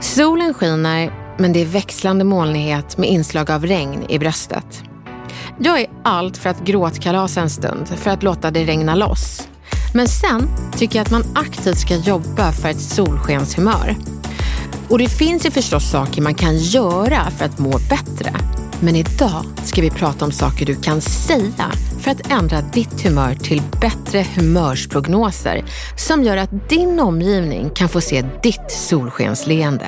Solen skiner, men det är växlande molnighet med inslag av regn i bröstet. Jag är allt för att gråtkalasa en stund, för att låta det regna loss. Men sen tycker jag att man aktivt ska jobba för ett solskenshumör. Och det finns ju förstås saker man kan göra för att må bättre. Men idag ska vi prata om saker du kan säga för att ändra ditt humör till bättre humörsprognoser som gör att din omgivning kan få se ditt solskensleende.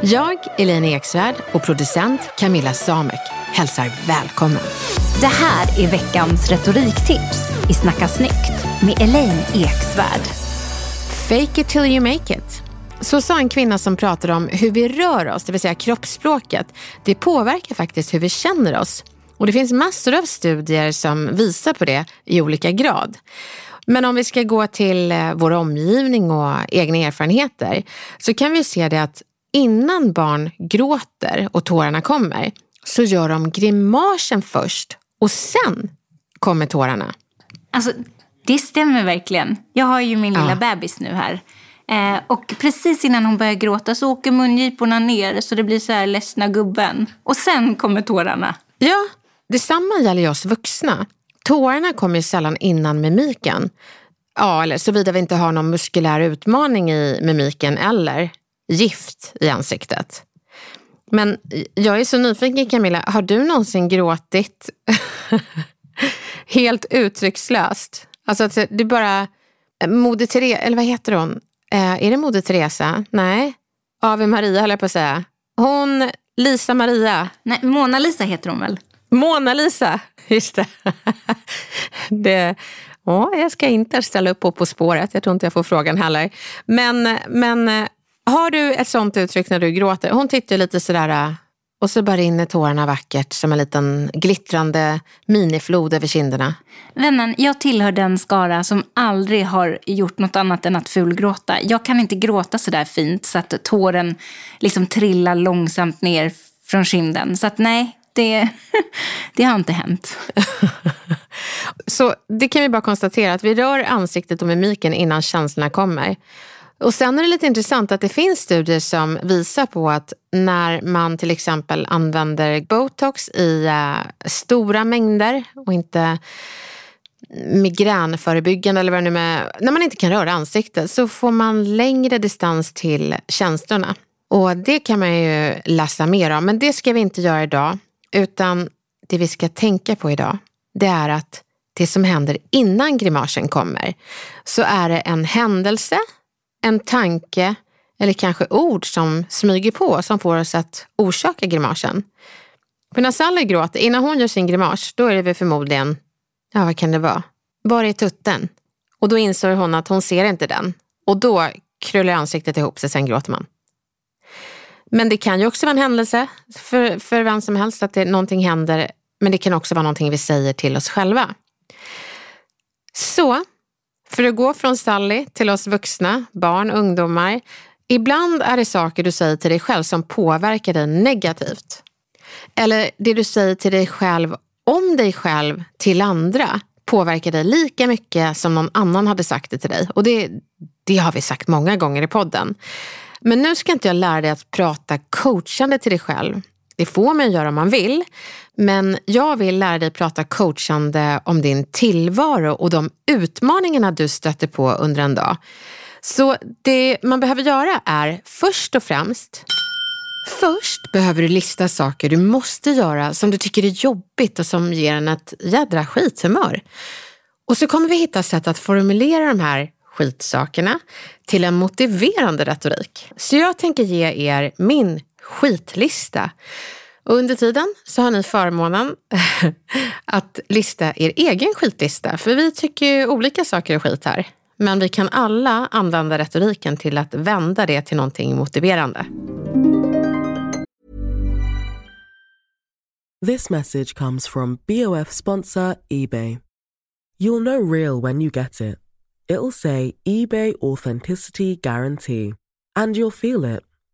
Jag, Elaine Eksvärd och producent Camilla Samek hälsar välkommen. Det här är veckans retoriktips i Snacka snyggt med Elaine Eksvärd. Fake it till you make it. Så sa en kvinna som pratade om hur vi rör oss, det vill säga kroppsspråket. Det påverkar faktiskt hur vi känner oss. Och det finns massor av studier som visar på det i olika grad. Men om vi ska gå till eh, vår omgivning och egna erfarenheter så kan vi se det att innan barn gråter och tårarna kommer så gör de grimasen först och sen kommer tårarna. Alltså, det stämmer verkligen. Jag har ju min lilla Ja. bebis nu här. Eh, och precis innan hon börjar gråta så åker mungiporna ner så det blir så här ledsna gubben. Och sen kommer tårarna. Ja, detsamma gäller ju oss vuxna. Tårarna kommer ju sällan innan mimiken. Ja, eller såvida vi inte har någon muskulär utmaning i mimiken eller gift i ansiktet. Men jag är så nyfiken Camilla, har du någonsin gråtit helt uttryckslöst? Alltså att det bara, eh, Moder Therese, eller vad heter hon? Eh, är det Moder Teresa? Nej, Ave Maria höll jag på att säga. Hon, Lisa Maria, Nej, Mona Lisa heter hon väl? Mona Lisa, just det. det åh, jag ska inte ställa upp på På spåret, jag tror inte jag får frågan heller. Men, men eh, har du ett sånt uttryck när du gråter? Hon tittar lite sådär eh, och så bara rinner tårarna vackert som en liten glittrande miniflod över kinderna. Vännen, jag tillhör den skara som aldrig har gjort något annat än att fulgråta. Jag kan inte gråta så där fint så att tåren liksom trillar långsamt ner från kinden. Så att nej, det, det har inte hänt. Så det kan vi bara konstatera att vi rör ansiktet och mimiken innan känslorna kommer. Och sen är det lite intressant att det finns studier som visar på att när man till exempel använder botox i äh, stora mängder och inte migränförebyggande eller vad det nu är, när man inte kan röra ansiktet så får man längre distans till känslorna. Och det kan man ju läsa mer om, men det ska vi inte göra idag. Utan det vi ska tänka på idag, det är att det som händer innan grimasen kommer, så är det en händelse, en tanke eller kanske ord som smyger på som får oss att orsaka grimasen. För när Sally gråter, innan hon gör sin grimas, då är det väl förmodligen, ja vad kan det vara? Var är tutten? Och då inser hon att hon ser inte den. Och då krullar ansiktet ihop sig, sen gråter man. Men det kan ju också vara en händelse för, för vem som helst att det, någonting händer. Men det kan också vara någonting vi säger till oss själva. Så, för att gå från Sally till oss vuxna, barn, ungdomar. Ibland är det saker du säger till dig själv som påverkar dig negativt. Eller det du säger till dig själv om dig själv till andra påverkar dig lika mycket som någon annan hade sagt det till dig. Och det, det har vi sagt många gånger i podden. Men nu ska inte jag lära dig att prata coachande till dig själv. Det får man göra om man vill. Men jag vill lära dig prata coachande om din tillvaro och de utmaningarna du stöter på under en dag. Så det man behöver göra är först och främst Först behöver du lista saker du måste göra som du tycker är jobbigt och som ger en ett jädra skithumör. Och så kommer vi hitta sätt att formulera de här skitsakerna till en motiverande retorik. Så jag tänker ge er min skitlista. Och under tiden så har ni förmånen att lista er egen skitlista. För vi tycker ju olika saker är skit här. Men vi kan alla använda retoriken till att vända det till någonting motiverande. This message comes from BOF sponsor eBay. You'll know real when you get it. It'll say eBay Authenticity Guarantee. And you'll feel it.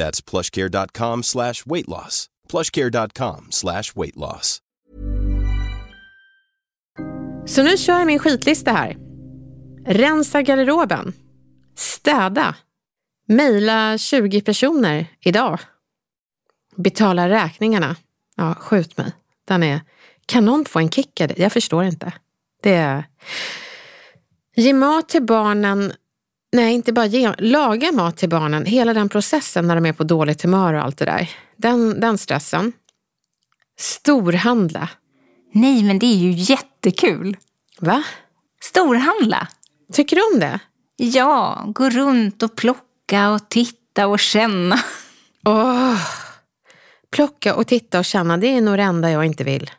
That's plushcare.com slash weight loss. plushcare.com slash weight loss. Så nu kör jag min skitlista här. Rensa garderoben. Städa. Mejla 20 personer idag. Betala räkningarna. Ja, skjut mig. Den är... Kan någon få en kick av det? Jag förstår inte. Det är... Ge mat till barnen. Nej, inte bara ge. Laga mat till barnen. Hela den processen när de är på dåligt humör och allt det där. Den, den stressen. Storhandla. Nej, men det är ju jättekul. Va? Storhandla. Tycker du om det? Ja, gå runt och plocka och titta och känna. Åh, plocka och titta och känna, det är nog det enda jag inte vill.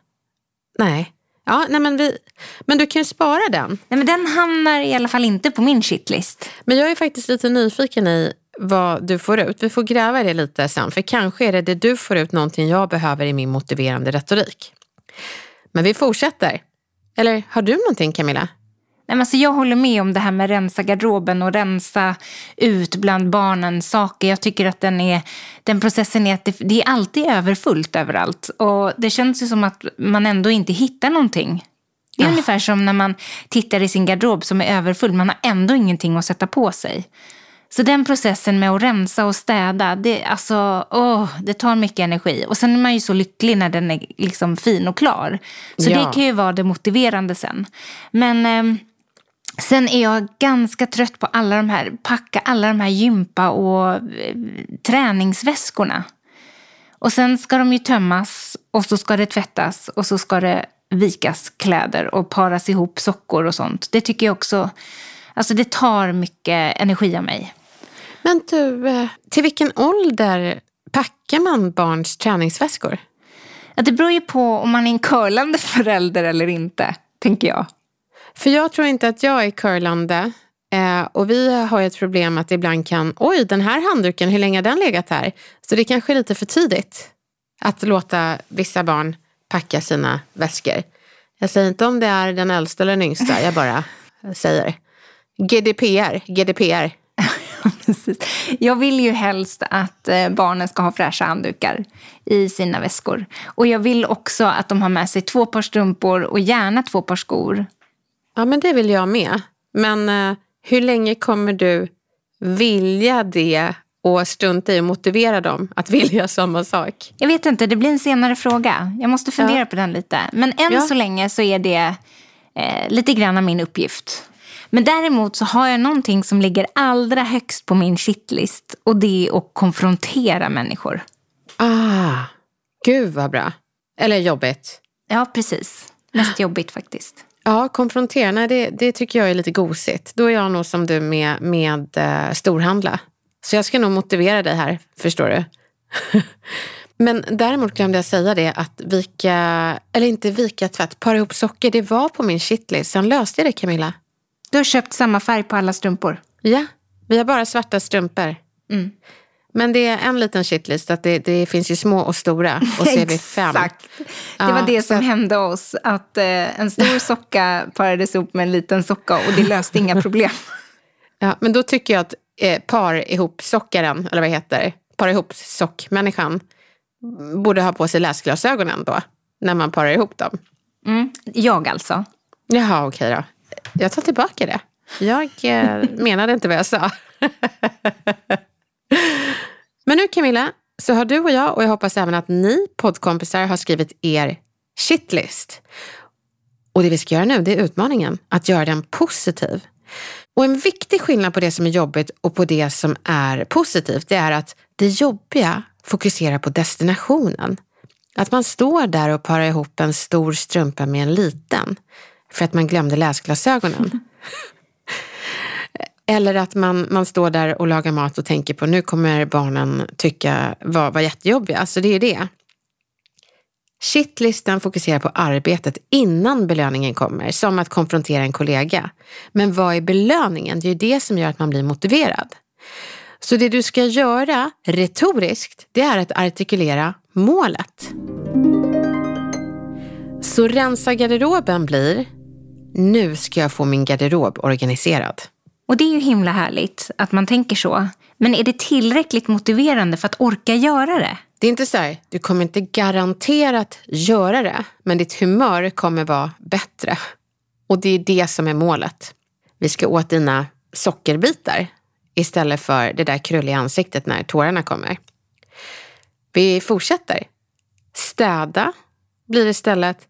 Nej. Ja, nej men, vi, men du kan ju spara den. Nej, men den hamnar i alla fall inte på min shitlist. Men jag är faktiskt lite nyfiken i vad du får ut. Vi får gräva i det lite sen, för kanske är det det du får ut någonting jag behöver i min motiverande retorik. Men vi fortsätter. Eller har du någonting Camilla? Nej, men alltså jag håller med om det här med rensa garderoben och rensa ut bland barnen saker. Jag tycker att den, är, den processen är att det, det är alltid överfullt överallt. Och det känns ju som att man ändå inte hittar någonting. Det är Ah. ungefär som när man tittar i sin garderob som är överfull. Man har ändå ingenting att sätta på sig. Så den processen med att rensa och städa, det, alltså, åh, det tar mycket energi. Och sen är man ju så lycklig när den är liksom fin och klar. Så Ja. det kan ju vara det motiverande sen. Men ehm, sen är jag ganska trött på alla de här, packa alla de här gympa och eh, träningsväskorna. Och sen ska de ju tömmas och så ska det tvättas och så ska det vikas kläder och paras ihop sockor och sånt. Det tycker jag också, alltså det tar mycket energi av mig. Men du, eh, till vilken ålder packar man barns träningsväskor? Ja, det beror ju på om man är en curlande förälder eller inte, tänker jag. För jag tror inte att jag är curlande. Eh, och vi har ju ett problem att ibland kan, oj den här handduken, hur länge har den legat här? Så det kanske är lite för tidigt att låta vissa barn packa sina väskor. Jag säger inte om det är den äldsta eller den yngsta, jag bara säger. GDPR, GDPR. Precis. Jag vill ju helst att eh, barnen ska ha fräscha handdukar i sina väskor. Och jag vill också att de har med sig två par strumpor och gärna två par skor. Ja men det vill jag med. Men eh, hur länge kommer du vilja det och strunta i att motivera dem att vilja samma sak? Jag vet inte, det blir en senare fråga. Jag måste fundera Ja. på den lite. Men än Ja. så länge så är det eh, lite grann min uppgift. Men däremot så har jag någonting som ligger allra högst på min shitlist. Och det är att konfrontera människor. Ah, gud vad bra. Eller jobbigt. Ja, precis. Mest jobbigt faktiskt. Ja, konfrontera, nej, det, det tycker jag är lite gosigt. Då är jag nog som du med, med eh, storhandla. Så jag ska nog motivera dig här, förstår du. Men däremot glömde jag säga det att vika, eller inte vika tvätt, para ihop socker, det var på min shitlist. Sen löste jag det Camilla. Du har köpt samma färg på alla strumpor? Ja, vi har bara svarta strumpor. Mm. Men det är en liten shitlist, att det, det finns ju små och stora och så är vi fem. Exakt. Det Ja, var det så som att- hände oss. Att eh, en stor socka parades ihop med en liten socka och det löste inga problem. Ja, men då tycker jag att eh, par ihop sockaren, eller vad det heter, par ihop sockmänniskan, borde ha på sig läsglasögonen då, när man parar ihop dem. Mm. Jag alltså. Jaha, okej då. Jag tar tillbaka det. Jag eh, menade inte vad jag sa. Men nu Camilla, så har du och jag, och jag hoppas även att ni poddkompisar har skrivit er shitlist. Och det vi ska göra nu, det är utmaningen, att göra den positiv. Och en viktig skillnad på det som är jobbigt och på det som är positivt, det är att det jobbiga fokuserar på destinationen. Att man står där och parar ihop en stor strumpa med en liten för att man glömde läsglasögonen. Eller att man, man står där och lagar mat och tänker på nu kommer barnen tycka var, var jättejobbiga. Alltså det är det. Shitlisten fokuserar på arbetet innan belöningen kommer, som att konfrontera en kollega. Men vad är belöningen? Det är ju det som gör att man blir motiverad. Så det du ska göra retoriskt, det är att artikulera målet. Så rensa garderoben blir, nu ska jag få min garderob organiserad. Och det är ju himla härligt att man tänker så. Men är det tillräckligt motiverande för att orka göra det? Det är inte så här, du kommer inte garanterat göra det, men ditt humör kommer vara bättre. Och det är det som är målet. Vi ska åt dina sockerbitar istället för det där krulliga ansiktet när tårarna kommer. Vi fortsätter. Städa blir istället,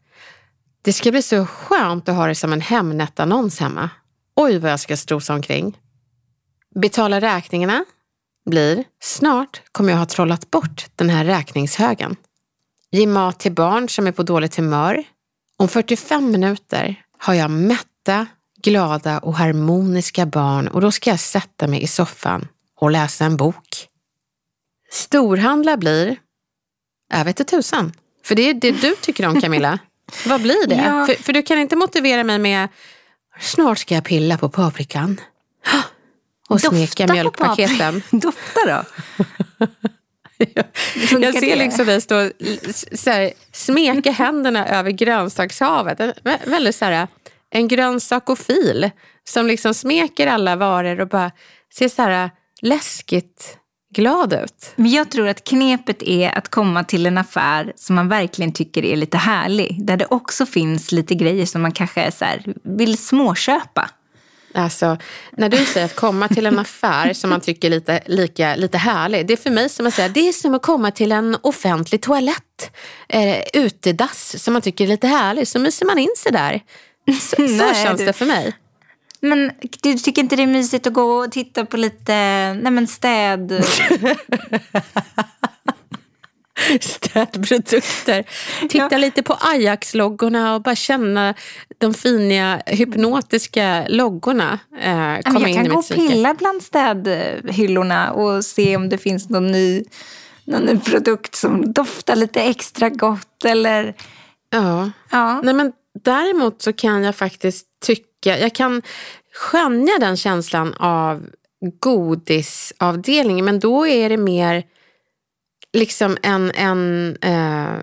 det ska bli så skönt att ha det som en Hemnet-annons hemma. Oj vad jag ska strosa omkring. Betala räkningarna blir snart kommer jag ha trollat bort den här räkningshögen. Ge mat till barn som är på dåligt humör. Om 45 minuter har jag mätta, glada och harmoniska barn och då ska jag sätta mig i soffan och läsa en bok. Storhandla blir, jag vet inte tusan, för det är det du tycker om Camilla. Vad blir det? Ja. För, för du kan inte motivera mig med, snart ska jag pilla på paprikan. Och smeka Dofta på mjölkpaketen. Dofta då? Jag ser liksom dig stå och så här, smeka händerna över grönsakshavet. En- vä- Väldigt så här, en grönsakofil som liksom smeker alla varor och bara ser så här läskigt glad ut. Men jag tror att knepet är att komma till en affär som man verkligen tycker är lite härlig. Där det också finns lite grejer som man kanske är så här, vill småköpa. Alltså, när du säger att komma till en affär som man tycker är lite, lika, lite härlig. Det är för mig som att säga, det är som att komma till en offentlig toalett. Eh, utedass som man tycker är lite härlig. Så myser man in sig där. Så, så känns du- det för mig. Men du tycker inte det är mysigt att gå och titta på lite nej men städ... städprodukter. Titta lite på Ajax-loggorna och bara känna de fina hypnotiska loggorna eh, Ja, jag kan gå och pilla bland städhyllorna och se om det finns någon ny, någon ny produkt som doftar lite extra gott. Eller, Ja. ja. Nej, men däremot så kan jag faktiskt tycka, jag kan skönja den känslan av godisavdelningen, men då är det mer liksom en, en eh,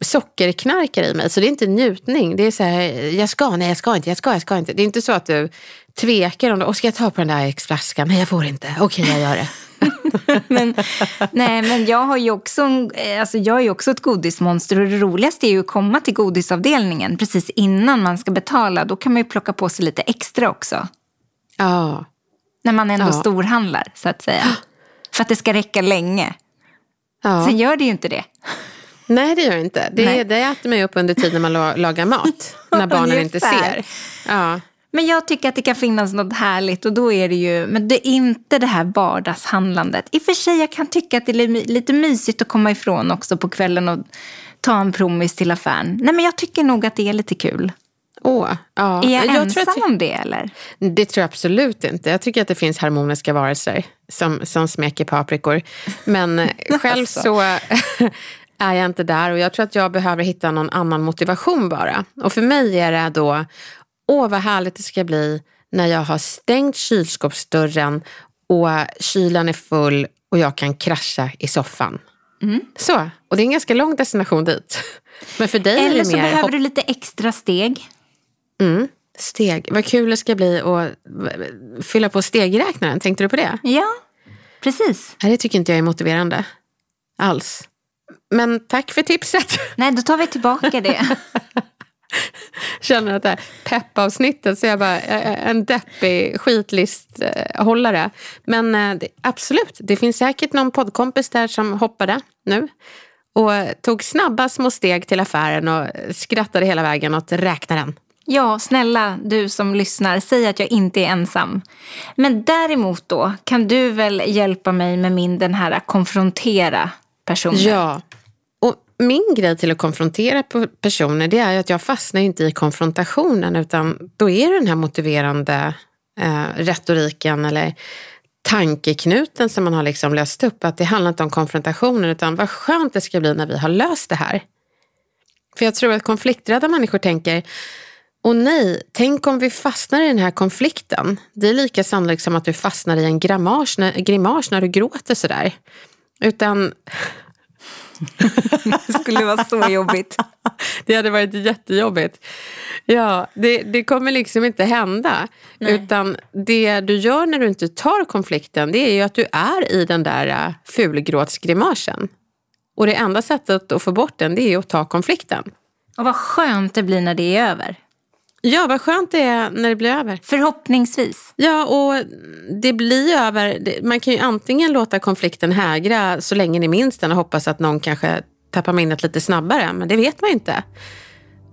sockerknarkare i mig. Så det är inte njutning. Det är så här, jag ska, nej jag ska inte, jag ska, jag ska inte. Det är inte så att du tvekar om det. Och ska jag ta på den där X-flaskan? Nej jag får inte. Okej jag gör det. men, nej, men jag har ju också, eh, alltså jag är ju också ett godismonster och det roligaste är ju att komma till godisavdelningen precis innan man ska betala. Då kan man ju plocka på sig lite extra också. Ja. När man ändå Ja. storhandlar så att säga. För att det ska räcka länge. ja. Sen gör det ju inte det. Nej det gör det inte. Det, Nej. det äter man ju upp under tiden man la- lagar mat. när barnen inte ser. Ja. Men jag tycker att det kan finnas något härligt och då är det ju, men det är inte det här vardagshandlandet. I och för sig jag kan tycka att det är li- lite mysigt att komma ifrån också på kvällen och ta en promis till affären. Nej men jag tycker nog att det är lite kul. Åh, ja. Är jag, jag ensam att, om det eller? Det tror jag absolut inte. Jag tycker att det finns harmoniska varelser som, som smeker paprikor. Men själv Alltså. så är jag inte där och jag tror att jag behöver hitta någon annan motivation bara. Och för mig är det då, åh vad härligt det ska bli när jag har stängt kylskåpsdörren och kylen är full och jag kan krascha i soffan. Så, och det är en ganska lång destination dit. Men för dig Eller så mer behöver du lite extra steg. Mm. Steg. Vad kul det ska bli att fylla på stegräknaren. Tänkte du på det? Ja, precis. Nej, det tycker inte jag är motiverande. Alls. Men tack för tipset. Nej, då tar vi tillbaka det. Känner att det här peppavsnittet så jag bara eh, en deppig skitlisthållare. Men eh, absolut, det finns säkert någon poddkompis där som hoppade nu och tog snabba små steg till affären och skrattade hela vägen åt räknaren. Ja, snälla du som lyssnar, säg att jag inte är ensam. Men däremot då kan du väl hjälpa mig med min den här konfrontera personen. Ja. Min grej till att konfrontera personer det är ju att jag fastnar ju inte i konfrontationen utan då är det den här motiverande eh, retoriken eller tankeknuten som man har liksom löst upp. Att det handlar inte om konfrontationen utan vad skönt det ska bli när vi har löst det här. För jag tror att konflikträdda människor tänker och nej, tänk om vi fastnar i den här konflikten. Det är lika sannolikt som att du fastnar i en grimas när, grimas när du gråter sådär. Utan det skulle vara så jobbigt. det hade varit jättejobbigt. Ja, det, det kommer liksom inte hända. Utan det du gör när du inte tar konflikten det är ju att du är i den där uh, fulgråtsgrimasen. Och det enda sättet att få bort den det är att ta konflikten. Och vad skönt det blir när det är över. Ja, vad skönt det är när det blir över. Förhoppningsvis. Ja, och det blir över. Man kan ju antingen låta konflikten hägra så länge ni minns den och hoppas att någon kanske tappar minnet lite snabbare, men det vet man ju inte.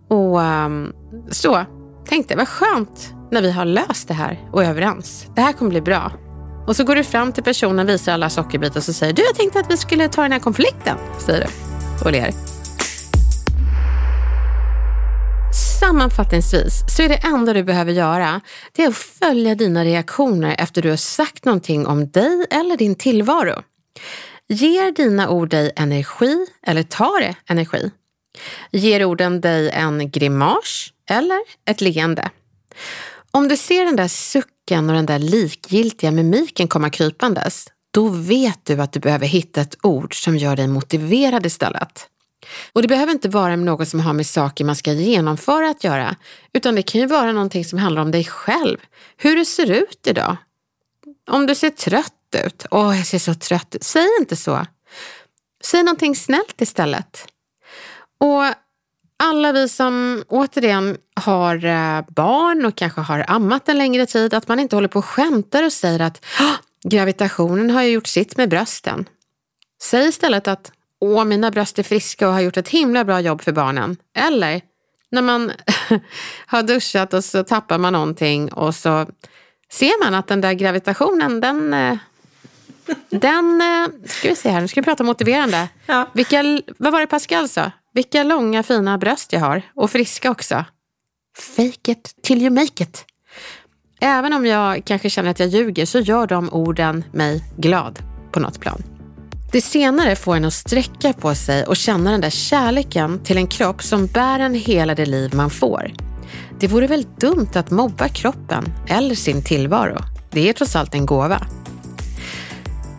Och ehm, så, tänkte vad skönt när vi har löst det här och är överens. Det här kommer bli bra. Och så går du fram till personen, visar alla sockerbitar och så säger du, jag tänkte att vi skulle ta den här konflikten, säger du och ler. Sammanfattningsvis så är det enda du behöver göra det är att följa dina reaktioner efter du har sagt någonting om dig eller din tillvaro. Ger dina ord dig energi eller tar det energi? Ger orden dig en grimas eller ett leende? Om du ser den där sucken och den där likgiltiga mimiken komma krypandes, då vet du att du behöver hitta ett ord som gör dig motiverad istället. Och det behöver inte vara något som har med saker man ska genomföra att göra, utan det kan ju vara någonting som handlar om dig själv. Hur du ser ut idag. Om du ser trött ut. Åh, jag ser så trött ut. Säg inte så. Säg någonting snällt istället. Och alla vi som återigen har eh, barn och kanske har ammat en längre tid, att man inte håller på och skämtar och säger att gravitationen har ju gjort sitt med brösten. Säg istället att åh, mina bröst är friska och har gjort ett himla bra jobb för barnen. Eller när man har duschat och så tappar man någonting och så ser man att den där gravitationen, den, eh, den eh, ska vi se här, nu ska vi prata motiverande. Ja. Vilka, vad var det Pascal sa? Vilka långa fina bröst jag har och friska också. Fake it till you make it. Även om jag kanske känner att jag ljuger så gör de orden mig glad på något plan. Det senare får en att sträcka på sig och känna den där kärleken till en kropp som bär en hela det liv man får. Det vore väl dumt att mobba kroppen eller sin tillvaro. Det är trots allt en gåva.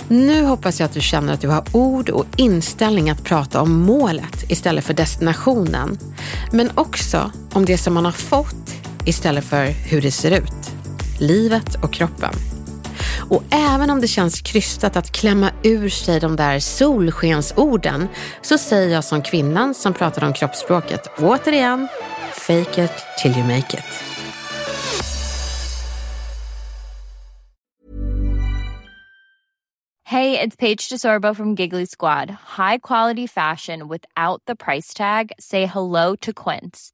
Nu hoppas jag att du känner att du har ord och inställning att prata om målet istället för destinationen. Men också om det som man har fått istället för hur det ser ut. Livet och kroppen. Och även om det känns krystat att klämma ur sig de där solskensorden så säger jag som kvinnan som pratade om kroppsspråket återigen, fake it till you make it. Hej, det är Paige DeSorbo från Giggly Squad. High quality fashion without the price tag. Say hello to Quince.